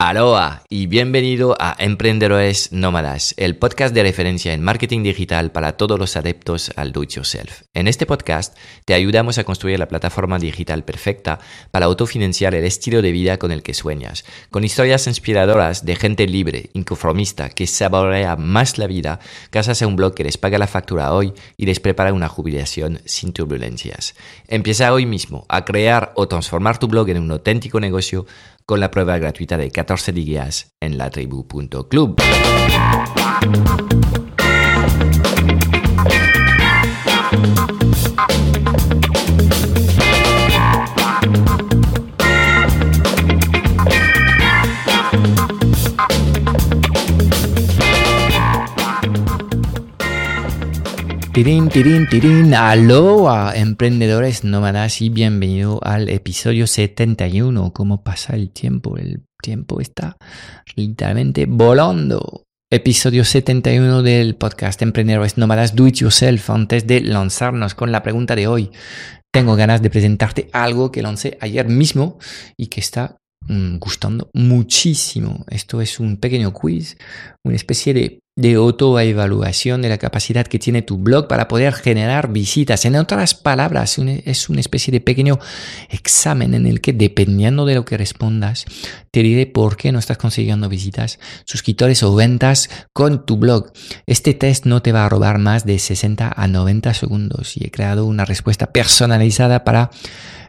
Aloha y bienvenido a Emprendedores Nómadas, el podcast de referencia en marketing digital para todos los adeptos al do it yourself. En este podcast te ayudamos a construir la plataforma digital perfecta para autofinanciar el estilo de vida con el que sueñas, con historias inspiradoras de gente libre, inconformista, que saborea más la vida gracias a un blog que les paga la factura hoy y les prepara una jubilación sin turbulencias. Empieza hoy mismo a crear o transformar tu blog en un auténtico negocio con la prueba gratuita de 14 días en latribu.club. Tirín, tirín, tirín, aloha, emprendedores nómadas y bienvenido al episodio 71. ¿Cómo pasa el tiempo? El tiempo está literalmente volando. Episodio 71 del podcast Emprendedores Nómadas Do It Yourself. Antes de lanzarnos con la pregunta de hoy, tengo ganas de presentarte algo que lancé ayer mismo y que está mm, gustando muchísimo. Esto es un pequeño quiz, una especie de de autoevaluación de la capacidad que tiene tu blog para poder generar visitas. En otras palabras, es una especie de pequeño examen en el que dependiendo de lo que respondas, te diré por qué no estás consiguiendo visitas, suscriptores o ventas con tu blog. Este test no te va a robar más de 60 a 90 segundos y he creado una respuesta personalizada para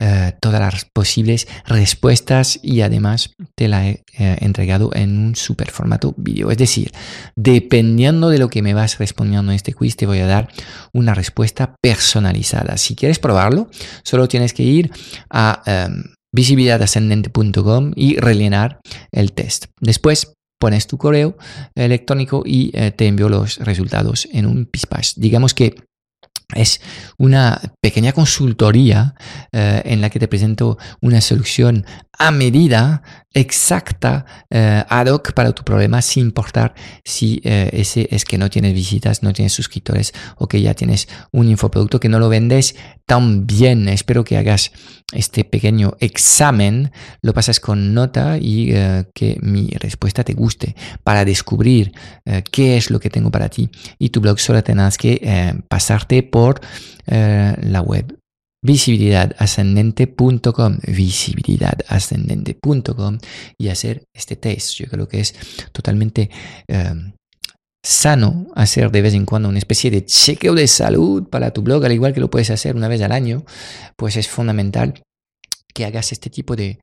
eh, todas las posibles respuestas y además te la he eh, entregado en un super formato vídeo. Es decir, dependiendo de lo que me vas respondiendo en este quiz, te voy a dar una respuesta personalizada. Si quieres probarlo, solo tienes que ir a em, visibilidadascendente.com y rellenar el test. Después pones tu correo electrónico y eh, te envío los resultados en un Pispash. Digamos que es una pequeña consultoría eh, en la que te presento una solución a medida exacta, eh, ad hoc para tu problema, sin importar si eh, ese es que no tienes visitas, no tienes suscriptores o que ya tienes un infoproducto que no lo vendes tan bien. Espero que hagas este pequeño examen, lo pasas con nota y eh, que mi respuesta te guste para descubrir qué es lo que tengo para ti. Y tu blog solo tendrás que pasarte por la web visibilidadascendente.com, visibilidadascendente.com y hacer este test. Yo creo que es totalmente em, sano hacer de vez en cuando una especie de chequeo de salud para tu blog, al igual que lo puedes hacer una vez al año, pues es fundamental que hagas este tipo de,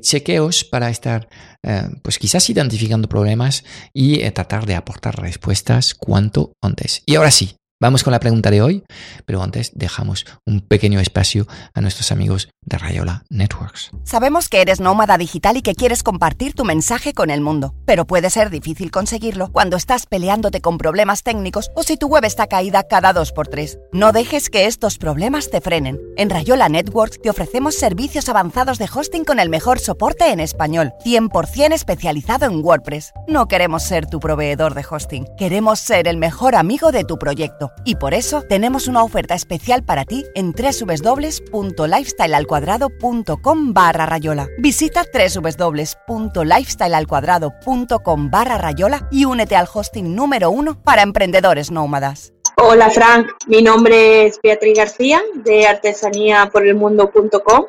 chequeos para estar, em, pues quizás identificando problemas y eh, tratar de aportar respuestas cuanto antes. Y ahora sí, Vamos con la pregunta de hoy, pero antes dejamos un pequeño espacio a nuestros amigos de Rayola Networks. Sabemos que eres nómada digital y que quieres compartir tu mensaje con el mundo, pero puede ser difícil conseguirlo cuando estás peleándote con problemas técnicos o si tu web está caída cada dos por tres. No dejes que estos problemas te frenen. En Rayola Networks te ofrecemos servicios avanzados de hosting con el mejor soporte en español, 100% especializado en WordPress. No queremos ser tu proveedor de hosting, queremos ser el mejor amigo de tu proyecto y por eso tenemos una oferta especial para ti en www.lifestylealcuadrado.com barra rayola. Visita www.lifestylealcuadrado.com barra rayola y únete al hosting número uno para emprendedores nómadas. Hola Frank, mi nombre es Beatriz García de artesaníaporelmundo.com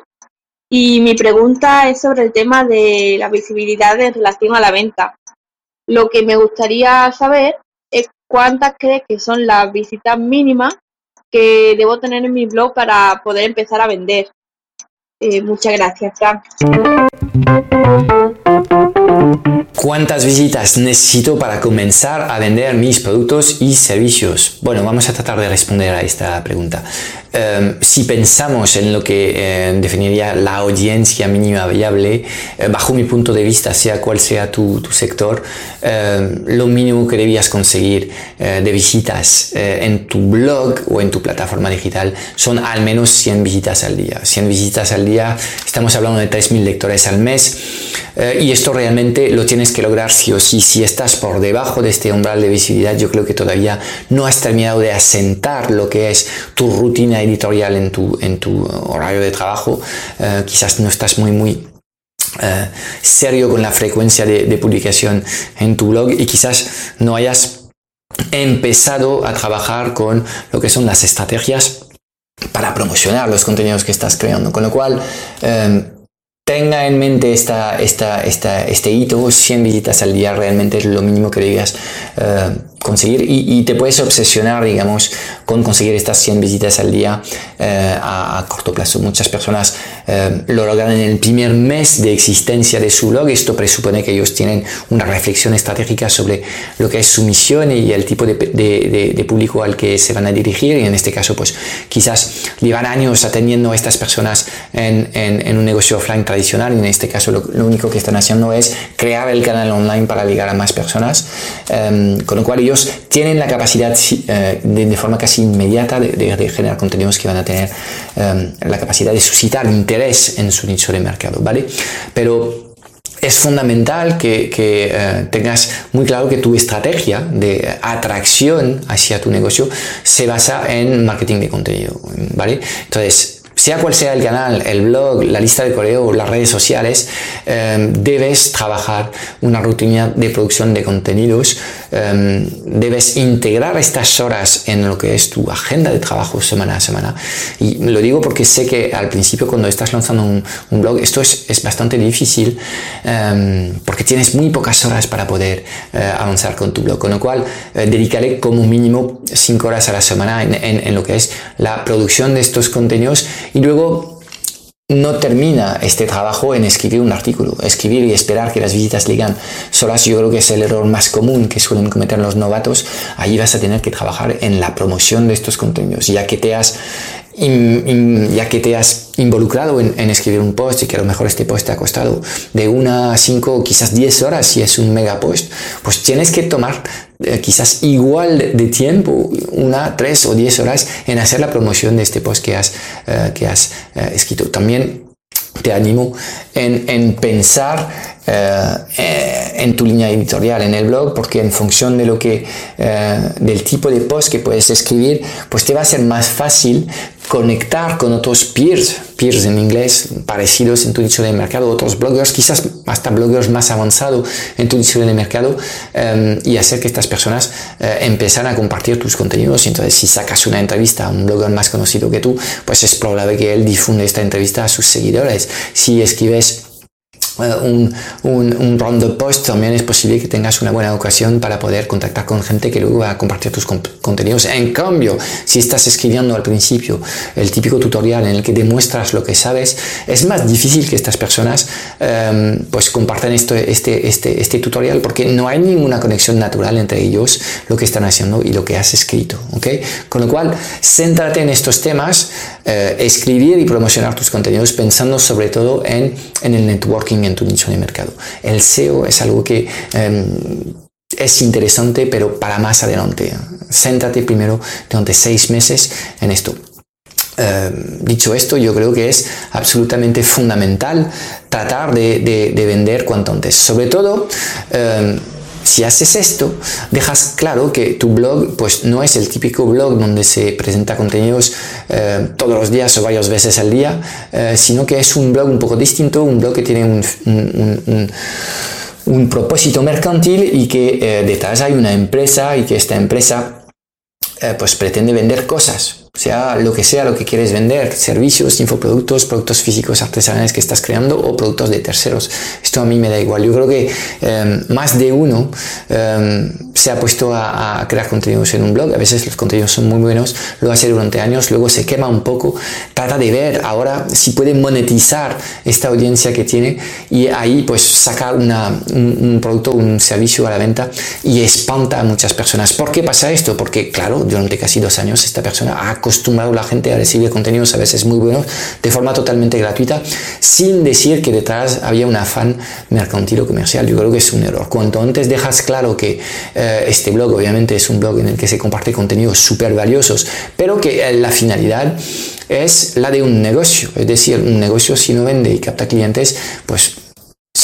y mi pregunta es sobre el tema de la visibilidad en relación a la venta. Lo que me gustaría saber cuántas crees que son las visitas mínimas que debo tener en mi blog para poder empezar a vender. Eh, muchas gracias, Frank. ¿Cuántas visitas necesito para comenzar a vender mis productos y servicios? Bueno, vamos a tratar de responder a esta pregunta. Em, si pensamos en lo que eh, definiría la audiencia mínima viable, eh, bajo mi punto de vista, sea cual sea tu, sector, em, lo mínimo que debías conseguir eh, de visitas en tu blog o en tu plataforma digital son al menos 100 visitas al día. 100 visitas al día, estamos hablando de 3.000 lectores al mes y esto realmente lo tienes que lograr sí o sí. Si estás por debajo de este umbral de visibilidad, yo creo que todavía no has terminado de asentar lo que es tu rutina editorial en tu, en tu horario de trabajo, eh, quizás no estás muy, muy eh, serio con la frecuencia de, publicación en tu blog y quizás no hayas empezado a trabajar con lo que son las estrategias para promocionar los contenidos que estás creando. Con lo cual, tenga en mente esta, esta, esta, este hito, 100 visitas al día realmente es lo mínimo que debías conseguir y, te puedes obsesionar, digamos, con conseguir estas 100 visitas al día eh, a, corto plazo. Muchas personas eh, lo logran en el primer mes de existencia de su blog. Esto presupone que ellos tienen una reflexión estratégica sobre lo que es su misión y el tipo de, de, público al que se van a dirigir. Y en este caso, pues quizás llevan años atendiendo a estas personas en, en, un negocio offline tradicional y en este caso lo, único que están haciendo es crear el canal online para llegar a más personas. Em, con lo cual tienen la capacidad eh, de, forma casi inmediata de, generar contenidos que van a tener em, la capacidad de suscitar interés en su nicho de mercado, ¿vale? Pero es fundamental que, eh, tengas muy claro que tu estrategia de atracción hacia tu negocio se basa en marketing de contenido, ¿vale? Entonces, sea cual sea el canal, el blog, la lista de correo, las redes sociales, em, debes trabajar una rutina de producción de contenidos, em, debes integrar estas horas en lo que es tu agenda de trabajo semana a semana. Y lo digo porque sé que al principio cuando estás lanzando un, blog, esto es, es bastante difícil em, porque tienes muy pocas horas para poder eh, avanzar con tu blog, con lo cual eh, dedicaré como mínimo 5 horas a la semana en, lo que es la producción de estos contenidos luego no termina este trabajo en escribir un artículo. Escribir y esperar que las visitas lleguen solas, yo creo que es el error más común que suelen cometer los novatos. Allí vas a tener que trabajar en la promoción de estos contenidos, ya que te has ya que te has involucrado en, escribir un post y que a lo mejor este post te ha costado de una a cinco o quizás diez horas si es un mega post, pues tienes que tomar eh, quizás igual de, tiempo, una, tres o diez horas en hacer la promoción de este post que has, eh, que has eh, escrito. También te animo en, en pensar en tu línea editorial en el blog porque en función de lo que del tipo de post que puedes escribir pues te va a ser más fácil conectar con otros peers, peers en inglés, parecidos en tu nicho de mercado, otros bloggers, quizás hasta bloggers más avanzados en tu nicho de mercado, em, y hacer que estas personas empiezan a compartir tus contenidos. Entonces, si sacas una entrevista a un blogger más conocido que tú, pues es probable que él difunde esta entrevista a sus seguidores. Si escribes un, un, un, post, también es posible que tengas una buena ocasión para poder contactar con gente que luego va a compartir tus contenidos. En cambio, si estás escribiendo al principio el típico tutorial en el que demuestras lo que sabes, es más difícil que estas personas em, pues compartan esto, este, este, este tutorial porque no hay ninguna conexión natural entre ellos, lo que están haciendo y lo que has escrito. ¿okay? Con lo cual, céntrate en estos temas, eh, escribir y promocionar tus contenidos pensando sobre todo en, en el networking tu nicho de mercado. El SEO es algo que em, es interesante, pero para más adelante. Céntrate primero durante seis meses en esto. Em, dicho esto, yo creo que es absolutamente fundamental tratar de, vender cuanto antes. Sobre todo, em, si haces esto, dejas claro que tu blog pues no es el típico blog donde se presenta contenidos eh, todos los días o varias veces al día, eh, sino que es un blog un poco distinto, un blog que tiene un, propósito mercantil y que eh, detrás hay una empresa y que esta empresa pues pretende vender cosas sea lo que sea lo que quieres vender, servicios, infoproductos, productos físicos artesanales que estás creando o productos de terceros. Esto a mí me da igual. Yo creo que em, más de uno em, se ha puesto a, crear contenidos en un blog. A veces los contenidos son muy buenos, lo hace durante años, luego se quema un poco. Trata de ver ahora si puede monetizar esta audiencia que tiene y ahí pues un, un producto, un servicio a la venta y espanta a muchas personas. ¿Por qué pasa esto? Porque claro, durante casi dos años esta persona ha acostumbrado la gente a recibir contenidos a veces muy buenos de forma totalmente gratuita, sin decir que detrás había un afán mercantil o comercial. Yo creo que es un error. Cuanto antes dejas claro que eh, este blog obviamente es un blog en el que se comparte contenidos súper valiosos, pero que eh, la finalidad es la de un negocio. Es decir, un negocio si no vende y capta clientes, pues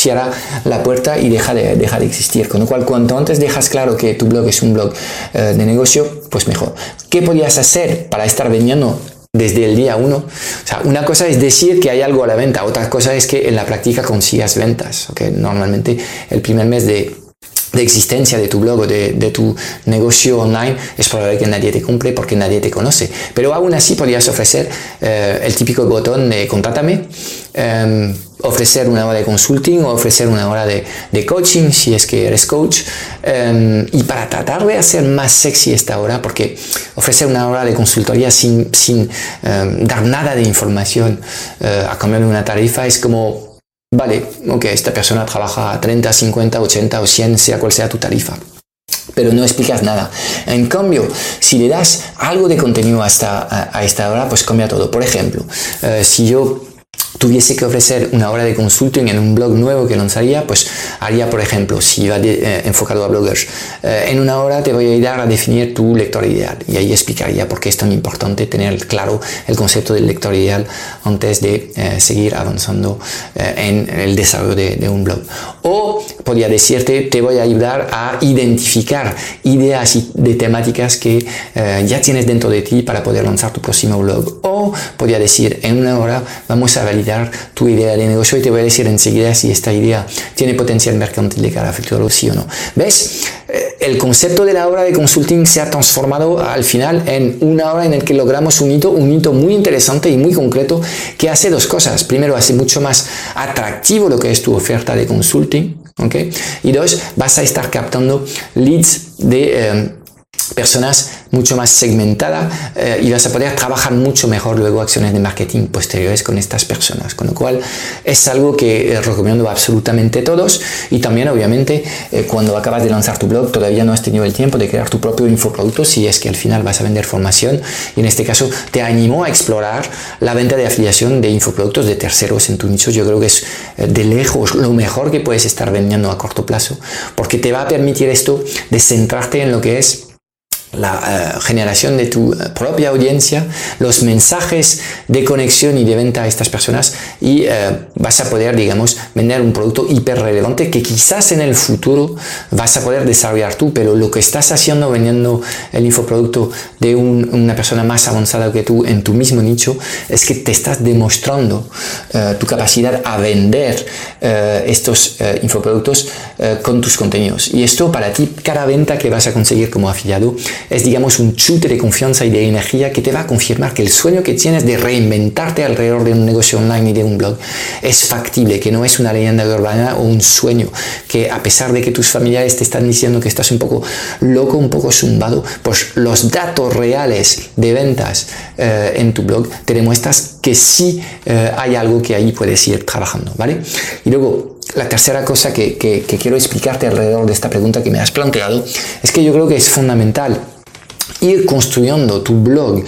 cierra la puerta y deja de, deja de existir. Con lo cual, cuanto antes dejas claro que tu blog es un blog eh, de negocio, pues mejor. ¿Qué podías hacer para estar vendiendo desde el día uno. O sea, una cosa es decir que hay algo a la venta, otra cosa es que en la práctica consigas ventas. ¿okay? Normalmente el primer mes de, de existencia de tu blog o de, de, tu negocio online es probable que nadie te compre porque nadie te conoce. Pero aún así podrías ofrecer eh, el típico botón de contrátame. Eh, ofrecer una hora de consulting o ofrecer una hora de, de coaching si es que eres coach. Um, y para tratar de hacer más sexy esta hora, porque ofrecer una hora de consultoría sin, sin um, dar nada de información uh, a cambio de una tarifa es como, vale, ok, esta persona trabaja 30, 50, 80 o 100, sea cual sea tu tarifa pero no explicas nada. En cambio, si le das algo de contenido hasta, a, a esta hora, pues cambia todo. Por ejemplo, uh, si yo tuviese que ofrecer una hora de consulting en un blog nuevo que lanzaría, pues haría, por ejemplo, si va de, eh, enfocado a bloggers, eh, en una hora te voy a ayudar a definir tu lector ideal y ahí explicaría por qué es tan importante tener claro el concepto del lector ideal antes de eh, seguir avanzando eh, en el desarrollo de, de, un blog. O podría decirte, te voy a ayudar a identificar ideas de temáticas que eh, ya tienes dentro de ti para poder lanzar tu próximo blog. O podría decir, en una hora vamos a validar tu idea de negocio y te voy a decir enseguida si esta idea tiene potencial mercantil de cara a futuro, sí o no. ¿Ves? Eh, el concepto de la hora de consulting se ha transformado al final en una hora en la que logramos un hito, un hito muy interesante y muy concreto que hace dos cosas. Primero, hace mucho más atractivo lo que es tu oferta de consulting. ¿okay? Y dos, vas a estar captando leads de... Eh, personas mucho más segmentada eh, y vas a poder trabajar mucho mejor luego acciones de marketing posteriores con estas personas. Con lo cual es algo que eh, recomiendo absolutamente todos y también obviamente eh, cuando acabas de lanzar tu blog todavía no has tenido el tiempo de crear tu propio infoproducto si es que al final vas a vender formación y en este caso te animo a explorar la venta de afiliación de infoproductos de terceros en tu nicho. Yo creo que es eh, de lejos lo mejor que puedes estar vendiendo a corto plazo porque te va a permitir esto de centrarte en lo que es la uh, generación de tu uh, propia audiencia, los mensajes de conexión y de venta a estas personas y uh, vas a poder, digamos, vender un producto hiper relevante que quizás en el futuro vas a poder desarrollar tú, pero lo que estás haciendo vendiendo el infoproducto de un, una persona más avanzada que tú en tu mismo nicho es que te estás demostrando tu capacidad a vender estos infoproductos con tus contenidos. Y esto para ti, cada venta que vas a conseguir como afiliado, es, digamos, un chute de confianza y de energía que te va a confirmar que el sueño que tienes de reinventarte alrededor de un negocio online y de un blog es factible, que no es una leyenda urbana o un sueño, que a pesar de que tus familiares te están diciendo que estás un poco loco, un poco zumbado, pues los datos reales de ventas eh, en tu blog te demuestras que sí eh, hay algo que ahí puedes ir trabajando, ¿vale? Y luego, la tercera cosa que, quiero explicarte alrededor de esta pregunta que me has planteado es que yo creo que es fundamental ir construyendo tu blog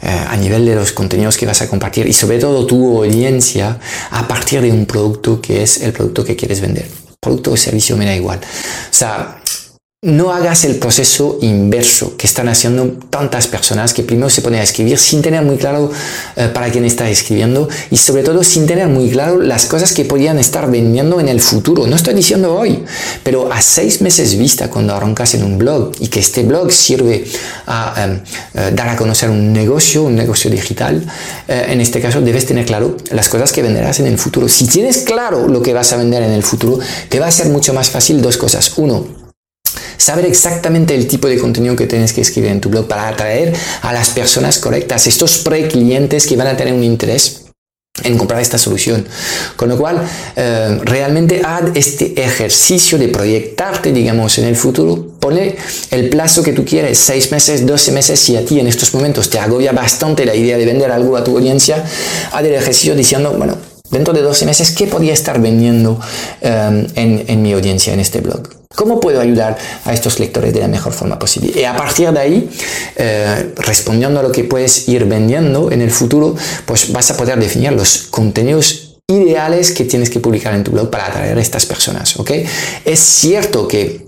eh, a nivel de los contenidos que vas a compartir y sobre todo tu audiencia a partir de un producto que es el producto que quieres vender. Producto o servicio me da igual. O sea, no hagas el proceso inverso que están haciendo tantas personas que primero se ponen a escribir sin tener muy claro eh, para quién está escribiendo y sobre todo sin tener muy claro las cosas que podían estar vendiendo en el futuro. No estoy diciendo hoy, pero a seis meses vista cuando arrancas en un blog y que este blog sirve a um, uh, dar a conocer un negocio, un negocio digital, uh, en este caso debes tener claro las cosas que venderás en el futuro. Si tienes claro lo que vas a vender en el futuro, te va a ser mucho más fácil dos cosas. Uno, saber exactamente el tipo de contenido que tienes que escribir en tu blog para atraer a las personas correctas, estos pre-clientes que van a tener un interés en comprar esta solución. Con lo cual, eh, realmente haz este ejercicio de proyectarte, digamos, en el futuro. Pone el plazo que tú quieres, 6 meses, 12 meses, si a ti en estos momentos te agobia bastante la idea de vender algo a tu audiencia, haz el ejercicio diciendo, bueno, dentro de 12 meses, ¿qué podría estar vendiendo en, en mi audiencia en este blog? ¿Cómo puedo ayudar a estos lectores de la mejor forma posible? Y a partir de ahí, eh, respondiendo a lo que puedes ir vendiendo en el futuro, pues vas a poder definir los contenidos ideales que tienes que publicar en tu blog para atraer a estas personas, ¿ok? Es cierto que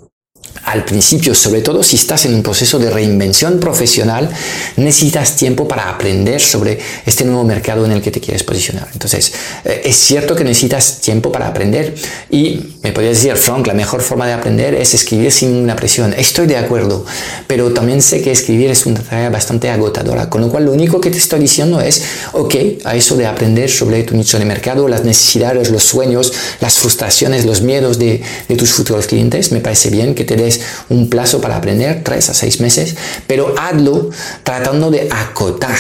al principio, sobre todo si estás en un proceso de reinvención profesional, necesitas tiempo para aprender sobre este nuevo mercado en el que te quieres posicionar. Entonces, eh, es cierto que necesitas tiempo para aprender y me podrías decir, Frank, la mejor forma de aprender es escribir sin una presión. Estoy de acuerdo, pero también sé que escribir es una tarea bastante agotadora, con lo cual lo único que te estoy diciendo es, ok, a eso de aprender sobre tu nicho de mercado, las necesidades, los sueños, las frustraciones, los miedos de, de tus futuros clientes, me parece bien que te des un plazo para aprender, tres a seis meses, pero hazlo tratando de acotar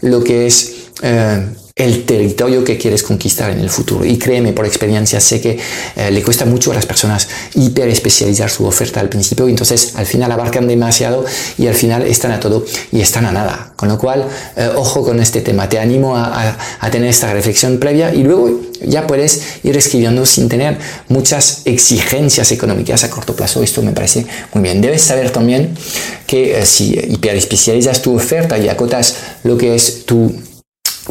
lo que es eh, el territorio que quieres conquistar en el futuro. Y créeme, por experiencia, sé que eh, le cuesta mucho a las personas hiper especializar su oferta al principio, y entonces al final abarcan demasiado y al final están a todo y están a nada. Con lo cual, eh, ojo con este tema. Te animo a, a, tener esta reflexión previa y luego ya puedes ir escribiendo sin tener muchas exigencias económicas a corto plazo. Esto me parece muy bien. Debes saber también que si hiper especializas tu oferta y acotas lo que es tu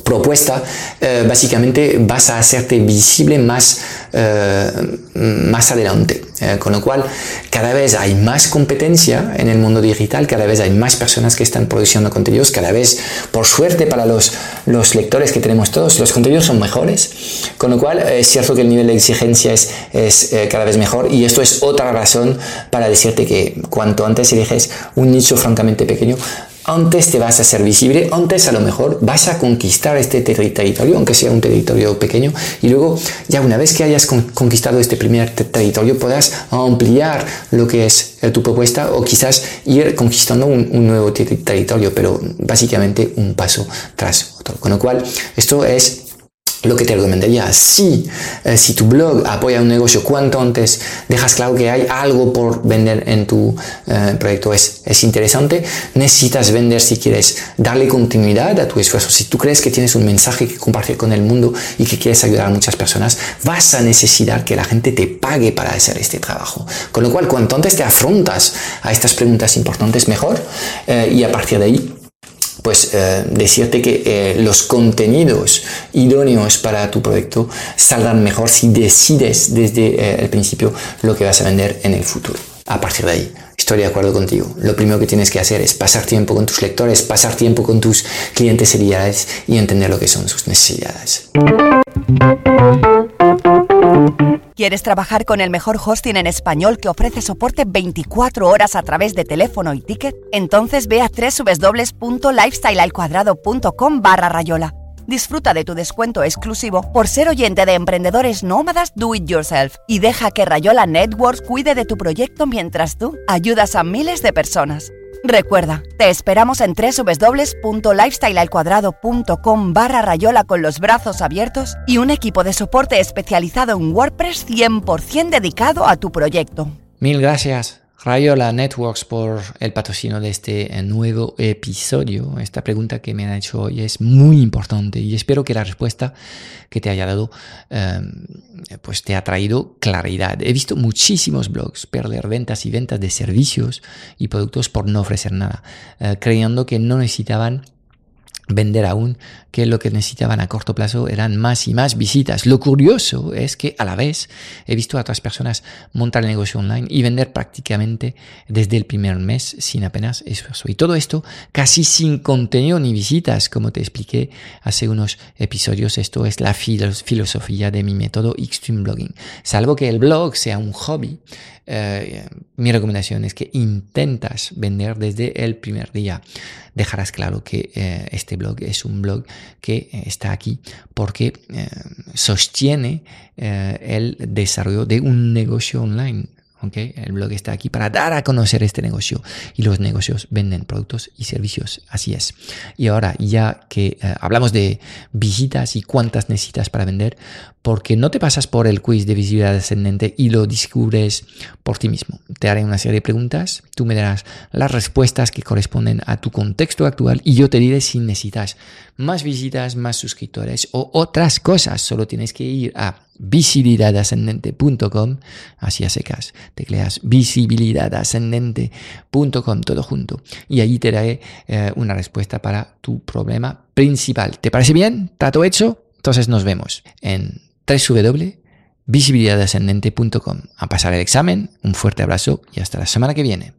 propuesta, eh, básicamente vas a hacerte visible más, eh, más adelante. Eh, con lo cual, cada vez hay más competencia en el mundo digital, cada vez hay más personas que están produciendo contenidos, cada vez, por suerte para los, los lectores que tenemos todos, los contenidos son mejores. Con lo cual, es cierto que el nivel de exigencia es, es cada vez mejor y esto es otra razón para decirte que cuanto antes eliges un nicho francamente pequeño, antes te vas a ser visible, antes a lo mejor vas a conquistar este territorio, aunque sea un territorio pequeño, y luego ya una vez que hayas conquistado este primer territorio, puedas ampliar lo que es eh, tu propuesta o quizás ir conquistando un, un nuevo territorio, pero básicamente un paso tras otro. Con lo cual, esto es lo que te recomendaría, si, eh, si tu blog apoya un negocio, cuanto antes dejas claro que hay algo por vender en tu eh, proyecto. Es, es interesante, necesitas vender si quieres darle continuidad a tu esfuerzo, si tú crees que tienes un mensaje que compartir con el mundo y que quieres ayudar a muchas personas, vas a necesitar que la gente te pague para hacer este trabajo. Con lo cual, cuanto antes te afrontas a estas preguntas importantes, mejor, eh, y a partir de ahí pues eh, decirte que eh, los contenidos idóneos para tu proyecto saldrán mejor si decides desde eh, el principio lo que vas a vender en el futuro. A partir de ahí, estoy de acuerdo contigo. Lo primero que tienes que hacer es pasar tiempo con tus lectores, pasar tiempo con tus clientes ideales y entender lo que son sus necesidades. ¿Quieres trabajar con el mejor hosting en español que ofrece soporte 24 horas a través de teléfono y ticket? Entonces ve a www.lifestylealcuadrado.com barra rayola. Disfruta de tu descuento exclusivo por ser oyente de emprendedores nómadas Do It Yourself y deja que Rayola Networks cuide de tu proyecto mientras tú ayudas a miles de personas. Recuerda, te esperamos en www.lifestylealcuadrado.com barra rayola con los brazos abiertos y un equipo de soporte especializado en WordPress 100% dedicado a tu proyecto. Mil gracias. Rayola Networks por el patrocinio de este eh, nuevo episodio. Esta pregunta que me han hecho hoy es muy importante y espero que la respuesta que te haya dado em, pues te ha traído claridad. He visto muchísimos blogs perder ventas y ventas de servicios y productos por no ofrecer nada, eh, creyendo que no necesitaban vender aún, que lo que necesitaban a corto plazo eran más y más visitas. Lo curioso es que a la vez he visto a otras personas montar el negocio online y vender prácticamente desde el primer mes sin apenas esfuerzo. Y todo esto casi sin contenido ni visitas, como te expliqué hace unos episodios. Esto es la filosofía de mi método Extreme Blogging. Salvo que el blog sea un hobby, eh, mi recomendación es que intentas vender desde el primer día. Dejarás claro que eh, este blog es un blog que eh, está aquí porque sostiene el desarrollo de un negocio online el blog está aquí para dar a conocer este negocio y los negocios venden productos y servicios, así es. Y ahora, ya que eh, hablamos de visitas y cuántas necesitas para vender, porque no te pasas por el quiz de visibilidad ascendente y lo descubres por ti mismo. Te haré una serie de preguntas, tú me darás las respuestas que corresponden a tu contexto actual y yo te diré si necesitas más visitas, más suscriptores o otras cosas. Solo tienes que ir a visibilidadascendente.com, así a secas, tecleas visibilidadascendente.com todo junto y allí te daré eh, una respuesta para tu problema principal. ¿Te parece bien? ¿Trato hecho? Entonces nos vemos en www visibilidadascendente.com. A pasar el examen, un fuerte abrazo y hasta la semana que viene.